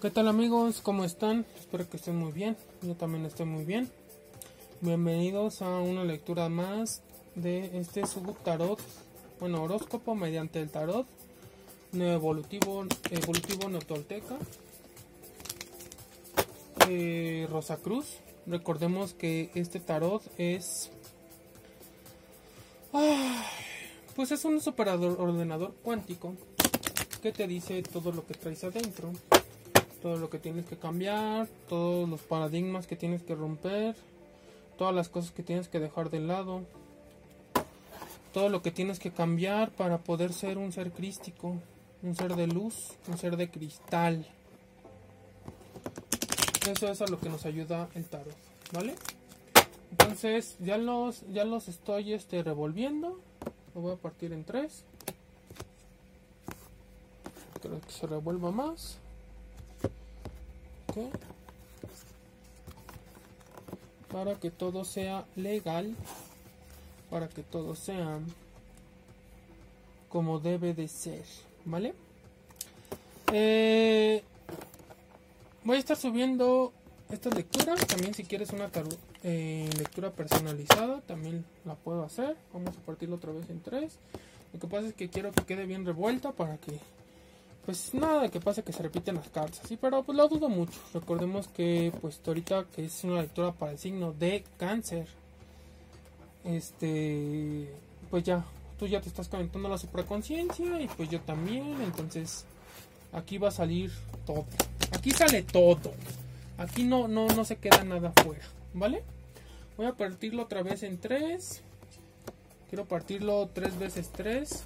¿Qué tal amigos? ¿Cómo están? Espero que estén muy bien. Yo también estoy muy bien. Bienvenidos a una lectura más de este sub tarot, bueno, horóscopo mediante el tarot evolutivo, evolutivo neotolteca. Eh, Rosa Cruz. Recordemos que este tarot es pues es un superador ordenador cuántico que te dice todo lo que traes adentro todo lo que tienes que cambiar, todos los paradigmas que tienes que romper, todas las cosas que tienes que dejar de lado, todo lo que tienes que cambiar para poder ser un ser crístico, un ser de luz, un ser de cristal. Eso es a lo que nos ayuda el tarot, ¿vale? Entonces ya los ya los estoy este revolviendo. Lo voy a partir en tres. Creo que se revuelva más para que todo sea legal, para que todo sea como debe de ser, ¿vale? Eh, voy a estar subiendo estas lecturas, también si quieres una eh, lectura personalizada, también la puedo hacer. Vamos a partirlo otra vez en tres. Lo que pasa es que quiero que quede bien revuelta para que pues nada de que pase que se repiten las cartas, sí, pero pues lo dudo mucho. Recordemos que pues ahorita que es una lectura para el signo de cáncer, este, pues ya, tú ya te estás conectando a la supraconciencia y pues yo también, entonces aquí va a salir todo, aquí sale todo, aquí no, no, no se queda nada fuera, ¿vale? Voy a partirlo otra vez en tres, quiero partirlo tres veces tres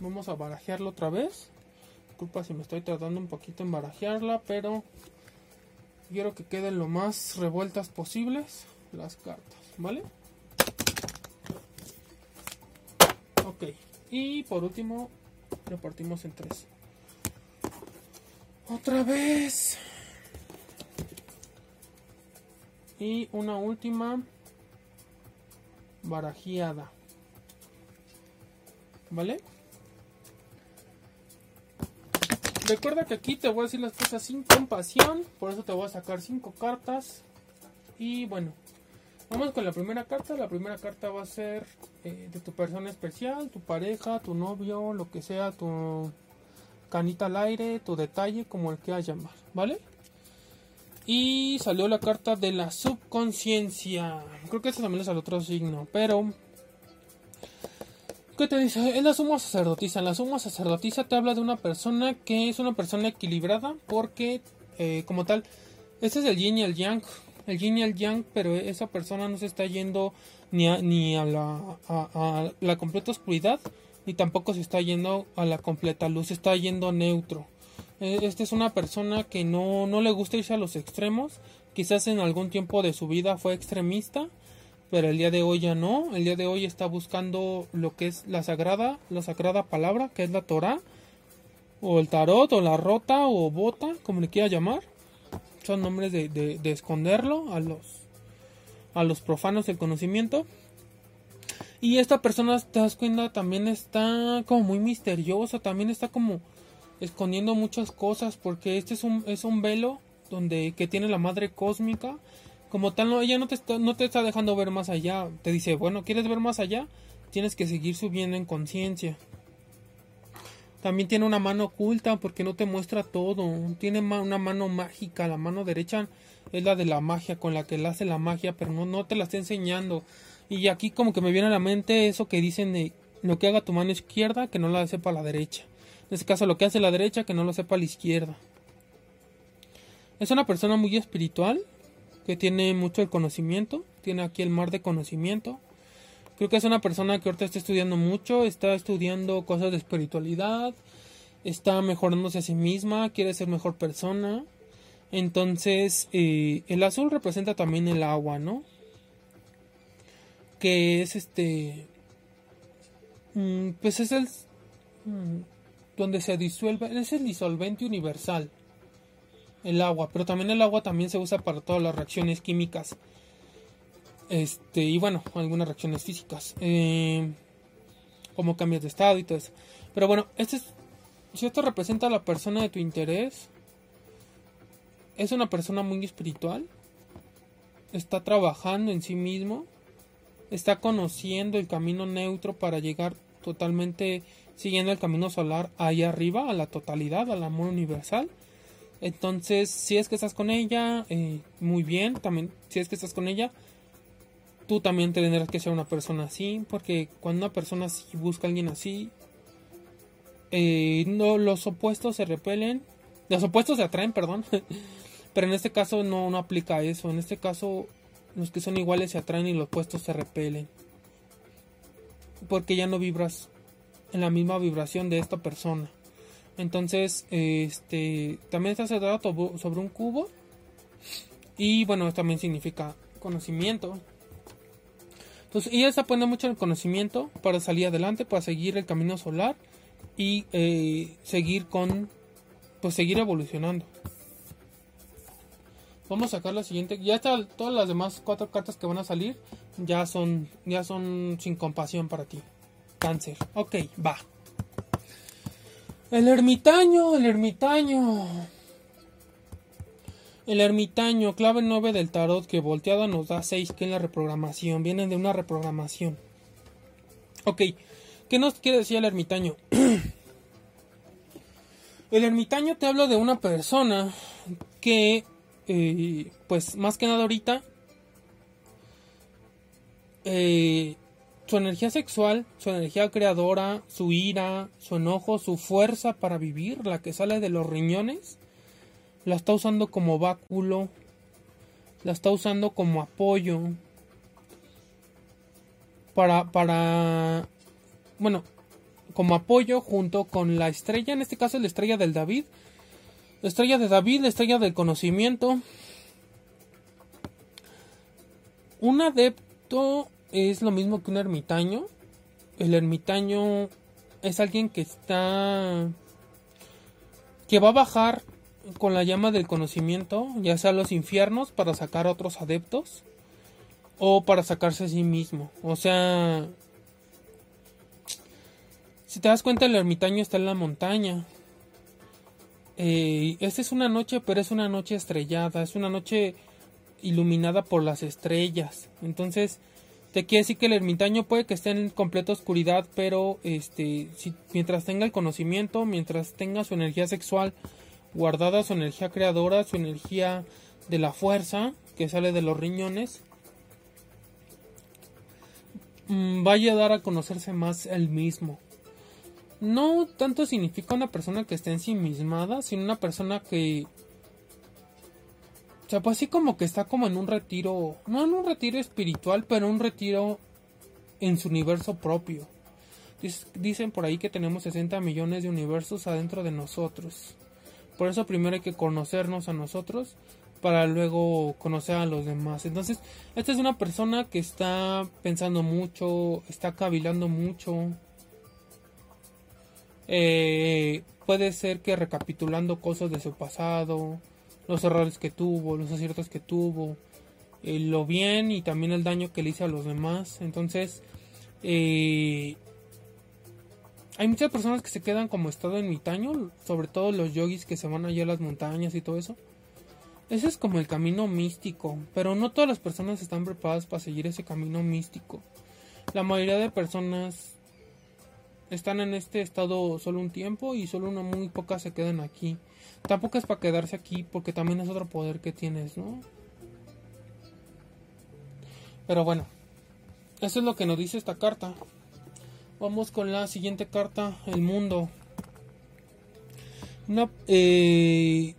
Vamos a barajearlo otra vez. Disculpa si me estoy tardando un poquito en barajearla, pero quiero que queden lo más revueltas posibles las cartas, ¿vale? Ok, y por último lo partimos en tres. Otra vez. Y una última barajeada. ¿Vale? Recuerda que aquí te voy a decir las cosas sin compasión, por eso te voy a sacar cinco cartas. Y bueno, vamos con la primera carta. La primera carta va a ser eh, de tu persona especial, tu pareja, tu novio, lo que sea, tu canita al aire, tu detalle, como el quieras llamar, ¿vale? Y salió la carta de la subconsciencia. Creo que esta también es al otro signo, pero ¿Qué te dice? Es la suma sacerdotisa. La suma sacerdotisa te habla de una persona que es una persona equilibrada porque, eh, como tal, ese es el yin y el yang. El yin y el yang, pero esa persona no se está yendo ni a, ni a, la, a, la completa oscuridad, ni tampoco se está yendo a la completa luz, se está yendo neutro. E, esta es una persona que no, no le gusta irse a los extremos. Quizás en algún tiempo de su vida fue extremista pero el día de hoy ya no. El día de hoy está buscando lo que es la sagrada, la sagrada palabra, que es la Torah, o el tarot, o la rota, o bota, como le quiera llamar. Son nombres de, de, esconderlo a los, a los profanos del conocimiento. Y esta persona, te das cuenta, también está como muy misteriosa, también está como escondiendo muchas cosas, porque este es un, es un velo donde que tiene la madre cósmica como tal, no, ella no te, está, no te está dejando ver más allá. Te dice, bueno, ¿quieres ver más allá? Tienes que seguir subiendo en conciencia. También tiene una mano oculta porque no te muestra todo. Tiene una mano mágica. La mano derecha es la de la magia, con la que él hace la magia, pero no, no te la está enseñando. Y aquí como que me viene a la mente eso que dicen de lo que haga tu mano izquierda, que no la sepa la derecha. En este caso, lo que hace la derecha, que no lo sepa la izquierda. Es una persona muy espiritual, que tiene mucho el conocimiento, tiene aquí el mar de conocimiento. Creo que es una persona que ahorita está estudiando mucho, está estudiando cosas de espiritualidad, está mejorándose a sí misma, quiere ser mejor persona. Entonces, eh, el azul representa también el agua, ¿no? Que es este. Mm, pues es el. Mm, donde se disuelve. Es el disolvente universal el agua, pero también el agua también se usa para todas las reacciones químicas. Este, y bueno, algunas reacciones físicas. Eh, como cambios de estado y todo eso. Pero bueno, este es si esto representa a la persona de tu interés, es una persona muy espiritual, está trabajando en sí mismo, está conociendo el camino neutro para llegar totalmente siguiendo el camino solar ahí arriba, a la totalidad, al amor universal. Entonces, si es que estás con ella, eh, muy bien, también, si es que estás con ella, tú también tendrás que ser una persona así, porque cuando una persona busca a alguien así, eh, no, los opuestos se repelen, los opuestos se atraen, perdón, pero en este caso no, no aplica eso, en este caso los que son iguales se atraen y los opuestos se repelen, porque ya no vibras en la misma vibración de esta persona. Entonces, este también está centrado sobre un cubo. Y bueno, también significa conocimiento. Entonces, ella está poniendo mucho en el conocimiento para salir adelante, para seguir el camino solar y eh, seguir con, pues seguir evolucionando. Vamos a sacar la siguiente. Ya está, todas las demás cuatro cartas que van a salir ya son, ya son sin compasión para ti. Cáncer. Ok, va. El ermitaño, el ermitaño. El ermitaño, clave 9 del tarot que volteada nos da 6, que es la reprogramación. Vienen de una reprogramación. Ok, ¿qué nos quiere decir el ermitaño? el ermitaño te habla de una persona que, eh, pues más que nada ahorita, eh, su energía sexual, su energía creadora, su ira, su enojo, su fuerza para vivir, la que sale de los riñones, la está usando como báculo, la está usando como apoyo para para bueno, como apoyo junto con la estrella, en este caso la estrella del David, la estrella de David, la estrella del conocimiento. Un adepto es lo mismo que un ermitaño. El ermitaño es alguien que está que va a bajar con la llama del conocimiento, ya sea a los infiernos para sacar a otros adeptos o para sacarse a sí mismo. O sea, si te das cuenta, el ermitaño está en la montaña. Eh, esta es una noche, pero es una noche estrellada, es una noche iluminada por las estrellas. Entonces, te quiere decir que el ermitaño puede que esté en completa oscuridad, pero este, mientras tenga el conocimiento, mientras tenga su energía sexual guardada, su energía creadora, su energía de la fuerza que sale de los riñones, mm, vaya a dar a conocerse más el mismo. No tanto significa una persona que esté ensimismada, sino una persona que o sea, pues así como que está como en un retiro, no en un retiro espiritual, pero un retiro en su universo propio. Dicen por ahí que tenemos 60 millones de universos adentro de nosotros. Por eso primero hay que conocernos a nosotros para luego conocer a los demás. Entonces, esta es una persona que está pensando mucho, está cavilando mucho. Eh, puede ser que recapitulando cosas de su pasado, los errores que tuvo, los aciertos que tuvo, eh, lo bien y también el daño que le hizo a los demás. Entonces, eh, hay muchas personas que se quedan como estado en mitaño, sobre todo los yogis que se van allá a las montañas y todo eso. Ese es como el camino místico, pero no todas las personas están preparadas para seguir ese camino místico. La mayoría de personas están en este estado solo un tiempo y solo una muy pocas se quedan aquí. Tampoco es para quedarse aquí porque también es otro poder que tienes, ¿no? Pero bueno, eso es lo que nos dice esta carta. Vamos con la siguiente carta, el mundo. Eh,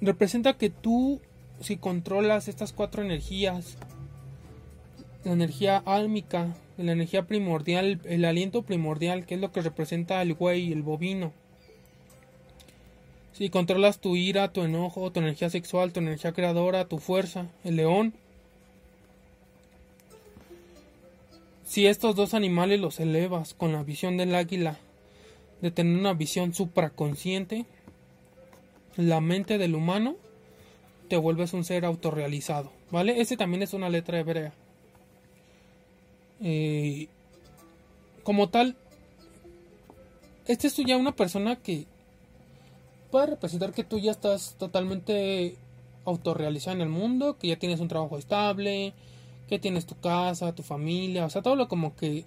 representa que tú, si controlas estas cuatro energías, la energía álmica, la energía primordial, el aliento primordial, que es lo que representa el güey, el bovino, si controlas tu ira, tu enojo, tu energía sexual, tu energía creadora, tu fuerza, el león. Si estos dos animales los elevas con la visión del águila, de tener una visión supraconsciente, la mente del humano, te vuelves un ser autorrealizado. ¿Vale? Ese también es una letra hebrea. Eh, como tal, este es ya una persona que puede representar que tú ya estás totalmente autorrealizada en el mundo, que ya tienes un trabajo estable, que tienes tu casa, tu familia, o sea, todo lo como que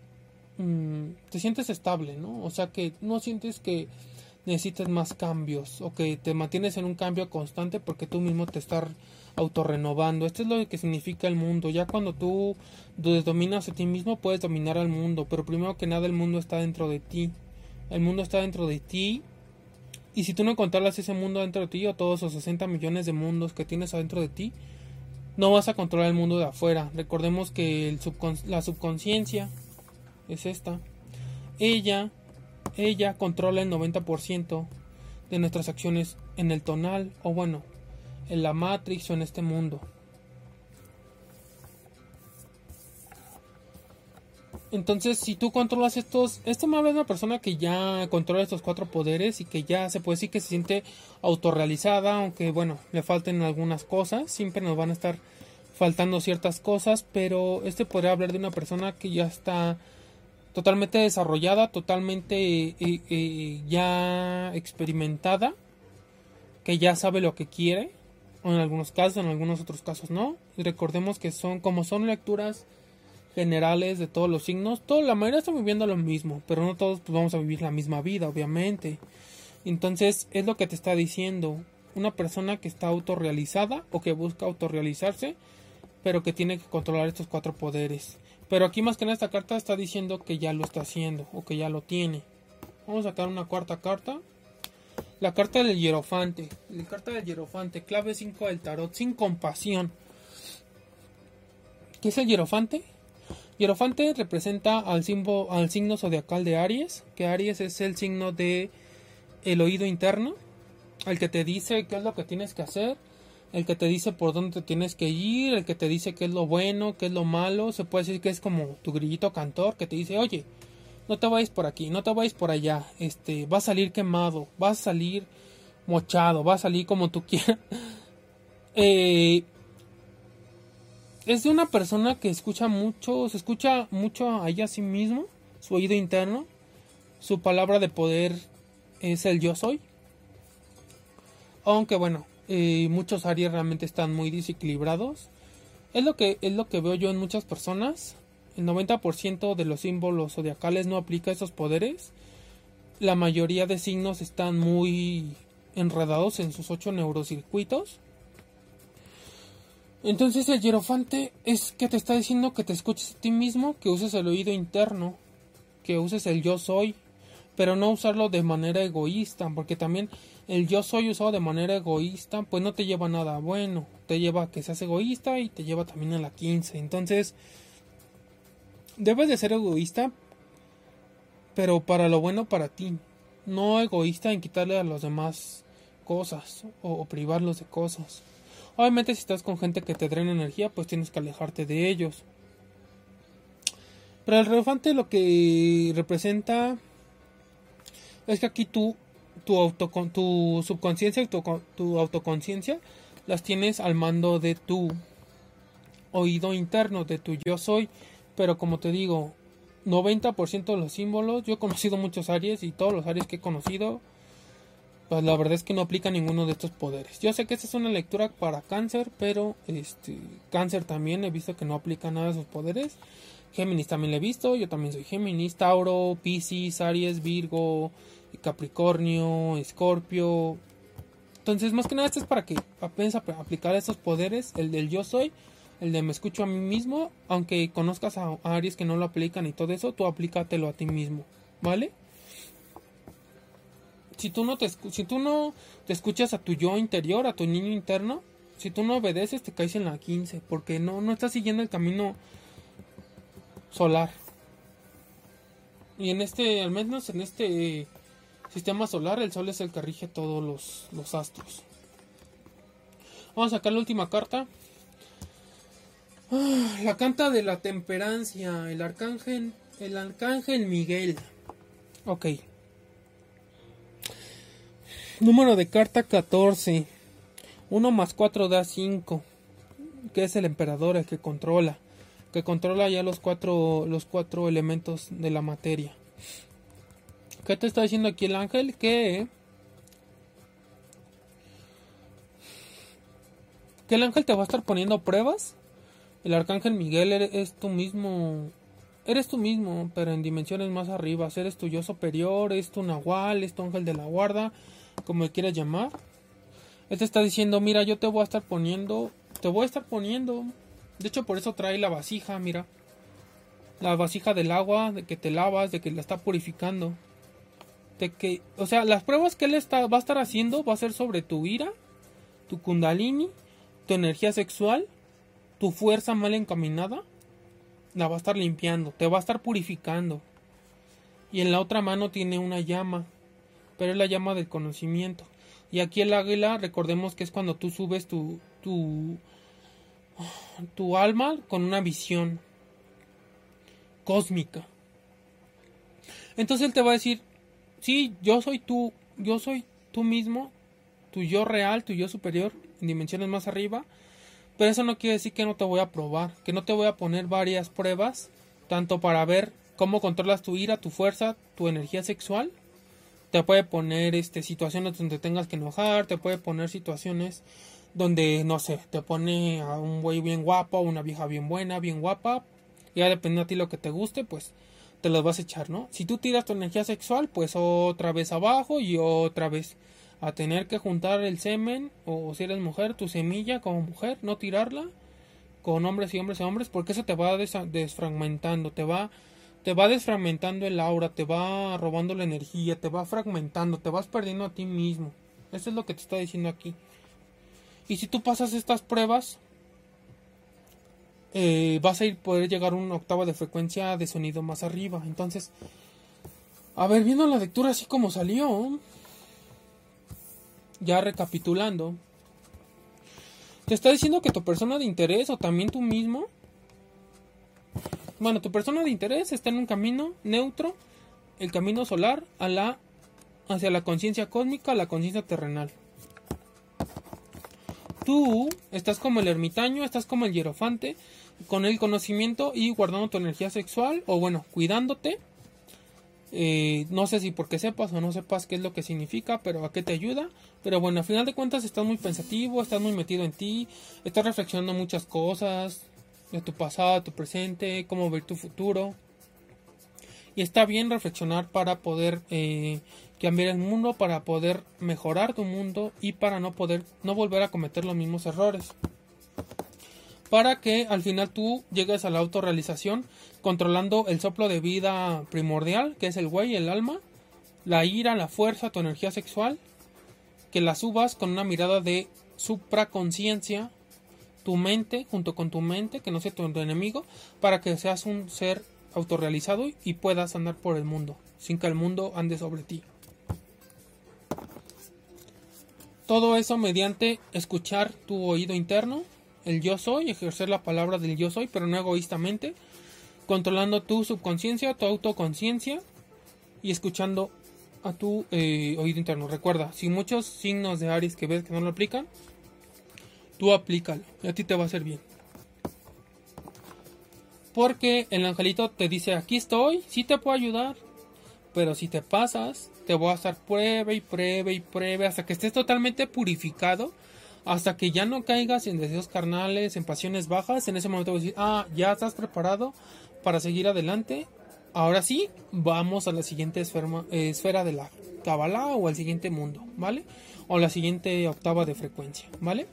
mm, te sientes estable, ¿no? O sea, que no sientes que necesites más cambios o que te mantienes en un cambio constante porque tú mismo te estás autorrenovando. Esto es lo que significa el mundo. Ya cuando tú dominas a ti mismo puedes dominar al mundo, pero primero que nada el mundo está dentro de ti. El mundo está dentro de ti y si tú no controlas ese mundo dentro de ti o todos esos 60 millones de mundos que tienes adentro de ti, no vas a controlar el mundo de afuera. Recordemos que la subconsciencia es esta. Ella ella controla el 90% de nuestras acciones en el tonal o bueno, en la Matrix o en este mundo. Entonces, si tú controlas estos, esto me habla de una persona que ya controla estos cuatro poderes y que ya se puede decir que se siente autorrealizada, aunque bueno, le falten algunas cosas, siempre nos van a estar faltando ciertas cosas, pero este podría hablar de una persona que ya está totalmente desarrollada, totalmente eh, eh, ya experimentada, que ya sabe lo que quiere, en algunos casos, en algunos otros casos no. Recordemos que son, como son lecturas generales de todos los signos, toda la mayoría está viviendo lo mismo, pero no todos pues, vamos a vivir la misma vida, obviamente. Entonces, es lo que te está diciendo. Una persona que está autorrealizada o que busca autorrealizarse, pero que tiene que controlar estos cuatro poderes. Pero aquí más que en esta carta está diciendo que ya lo está haciendo o que ya lo tiene. Vamos a sacar una cuarta carta. La carta del hierofante. La carta del hierofante. Clave 5 del tarot. Sin compasión. ¿Qué es el hierofante? Hierofante representa al, símbolo, al signo zodiacal de Aries. Que Aries es el signo de el oído interno. El que te dice qué es lo que tienes que hacer el que te dice por dónde tienes que ir, el que te dice qué es lo bueno, qué es lo malo, se puede decir que es como tu grillito cantor que te dice, oye, no te vayas por aquí, no te vayas por allá, este, va a salir quemado, va a salir mochado, va a salir como tú quieras. Eh, es de una persona que escucha mucho, se escucha mucho a a sí mismo, su oído interno, su palabra de poder es el yo soy. Aunque bueno, eh, muchos Aries realmente están muy desequilibrados. Es lo que es lo que veo yo en muchas personas. El 90% de los símbolos zodiacales no aplica esos poderes. La mayoría de signos están muy enredados en sus ocho neurocircuitos. Entonces el hierofante es que te está diciendo que te escuches a ti mismo, que uses el oído interno, que uses el yo soy, pero no usarlo de manera egoísta, porque también el yo soy usado de manera egoísta, pues no te lleva a nada bueno, te lleva a que seas egoísta y te lleva también a la 15. Entonces, debes de ser egoísta, pero para lo bueno para ti, no egoísta en quitarle a los demás cosas o, privarlos de cosas. Obviamente si estás con gente que te drena energía, pues tienes que alejarte de ellos. Pero el relevante lo que representa es que aquí tú tu, auto, tu subconsciencia y tu, tu autoconciencia las tienes al mando de tu oído interno, de tu yo soy. Pero como te digo, 90% de los símbolos, yo he conocido muchos Aries y todos los Aries que he conocido, pues la verdad es que no aplica ninguno de estos poderes. Yo sé que esta es una lectura para cáncer, pero este cáncer también he visto que no aplica nada de sus poderes. Géminis también lo he visto, yo también soy Géminis, Tauro, Piscis, Aries, Virgo, Capricornio, Escorpio. Entonces, más que nada, esto es para que aprendas a aplicar esos poderes, el del yo soy, el de me escucho a mí mismo, aunque conozcas a Aries que no lo aplican y todo eso, tú aplícatelo a ti mismo, ¿vale? Si tú no te, si tú no te escuchas a tu yo interior, a tu niño interno, si tú no obedeces, te caes en la 15, porque no, no estás siguiendo el camino solar. Y en este, al menos en este sistema solar, el Sol es el que rige todos los, astros. Vamos a sacar la última carta. Ah, la canta de la temperancia, el arcángel, el arcángel Miguel. Ok. Número de carta 14. 1 más 4 da 5. Que es el emperador el que controla. Que controla ya los cuatro, los cuatro elementos de la materia ¿Qué te está diciendo aquí el ángel? Que que el ángel te va a estar poniendo pruebas. El arcángel Miguel es tu mismo, eres tú mismo, pero en dimensiones más arriba. Eres tu yo superior, es tu nahual, es tu ángel de la guarda, como le quieras llamar. Él te está diciendo, mira, yo te voy a estar poniendo, te voy a estar poniendo. De hecho, por eso trae la vasija, mira. La vasija del agua, de que te lavas, de que la está purificando. De que, o sea, las pruebas que él está, va a estar haciendo va a ser sobre tu ira, tu kundalini tu energía sexual, tu fuerza mal encaminada, la va a estar limpiando, te va a estar purificando. Y en la otra mano tiene una llama, pero es la llama del conocimiento. Y aquí el águila, recordemos que es cuando tú subes tu, tu, tu alma con una visión cósmica. Entonces él te va a decir, sí, yo soy tú, yo soy tú mismo, tu yo real, tu yo superior, en dimensiones más arriba. Pero eso no quiere decir que no te voy a probar, que no te voy a poner varias pruebas, tanto para ver cómo controlas tu ira, tu fuerza, tu energía sexual. Te puede poner este, situaciones donde tengas que enojar, te puede poner situaciones donde, no sé, te pone a un güey bien guapo, una vieja bien buena, bien guapa. Ya depende a ti lo que te guste, pues te los vas a echar, ¿no? Si tú tiras tu energía sexual, pues otra vez abajo y otra vez a tener que juntar el semen o si eres mujer, tu semilla como mujer, no tirarla con hombres y hombres y hombres porque eso te va desfragmentando, te va te va desfragmentando el aura, te va robando la energía, te va fragmentando, te vas perdiendo a ti mismo. Eso es lo que te está diciendo aquí. Y si tú pasas estas pruebas, eh, vas a ir poder llegar a una octava de frecuencia de sonido más arriba. Entonces, a ver, viendo la lectura así como salió, ya recapitulando, te está diciendo que tu persona de interés o también tú mismo, bueno, tu persona de interés está en un camino neutro, el camino solar a la hacia la conciencia cósmica, la conciencia terrenal. Tú estás como el ermitaño, estás como el hierofante, con el conocimiento y guardando tu energía sexual, o bueno, cuidándote eh, no sé si porque sepas o no sepas qué es lo que significa, pero a qué te ayuda. Pero bueno, al final de cuentas estás muy pensativo, estás muy metido en ti, estás reflexionando muchas cosas de tu pasado, tu presente, cómo ver tu futuro. Y está bien reflexionar para poder eh, cambiar el mundo, para poder mejorar tu mundo y para no poder no volver a cometer los mismos errores para que al final tú llegues a la autorrealización controlando el soplo de vida primordial, que es el güey, el alma, la ira, la fuerza, tu energía sexual, que la subas con una mirada de supraconciencia, tu mente, junto con tu mente, que no sea tu enemigo, para que seas un ser autorrealizado y puedas andar por el mundo, sin que el mundo ande sobre ti. Todo eso mediante escuchar tu oído interno, el yo soy, ejercer la palabra del yo soy, pero no egoístamente, controlando tu subconsciencia, tu autoconciencia y escuchando a tu eh, oído interno. Recuerda, si muchos signos de Aries que ves que no lo aplican, tú aplícalo y a ti te va a hacer bien. Porque el angelito te dice, aquí estoy, sí te puedo ayudar, pero si te pasas, te voy a hacer prueba y prueba y prueba hasta que estés totalmente purificado hasta que ya no caigas en deseos carnales, en pasiones bajas, en ese momento voy a decir, ah, ya estás preparado para seguir adelante. Ahora sí, vamos a la siguiente esfera, de la Kabbalah o al siguiente mundo, ¿vale? O la siguiente octava de frecuencia, ¿vale?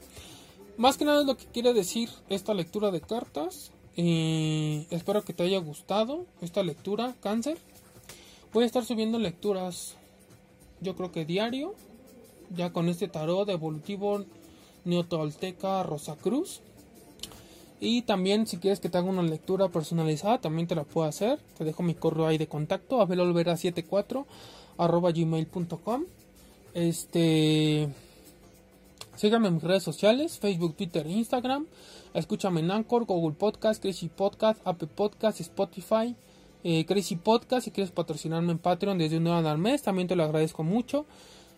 Más que nada es lo que quiere decir esta lectura de cartas. Eh, espero que te haya gustado esta lectura, cáncer. Voy a estar subiendo lecturas, yo creo que diario, ya con este tarot evolutivo Neotolteca Cruz Y también si quieres que te haga una lectura personalizada, también te la puedo hacer. Te dejo mi correo ahí de contacto, abelolvera74 arroba gmail.com. Este síganme en mis redes sociales, Facebook, Twitter, Instagram. Escúchame en Anchor, Google Podcast, Crazy Podcast, Apple Podcast, Spotify, eh, Crazy Podcast. Si quieres patrocinarme en Patreon desde un dólar al mes, también te lo agradezco mucho.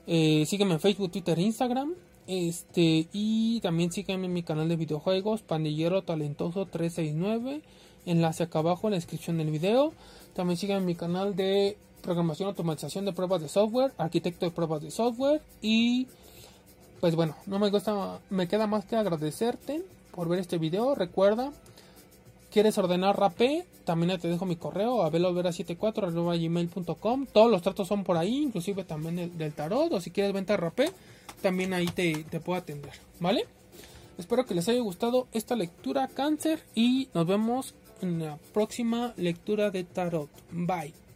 Eh, sígueme en Facebook, Twitter, Instagram. Este, y también síganme en mi canal de videojuegos, Pandillero Talentoso 369. Enlace acá abajo en la descripción del video. También síganme en mi canal de programación, automatización de pruebas de software, arquitecto de pruebas de software y pues bueno, no me gusta, me queda más que agradecerte por ver este video. Recuerda, quieres ordenar rapé, también te dejo mi correo, abelolvera74 Todos los tratos son por ahí, inclusive también del, tarot, o si quieres venta rapé, también ahí te puedo atender, ¿vale? Espero que les haya gustado esta lectura cáncer y nos vemos en la próxima lectura de tarot. Bye.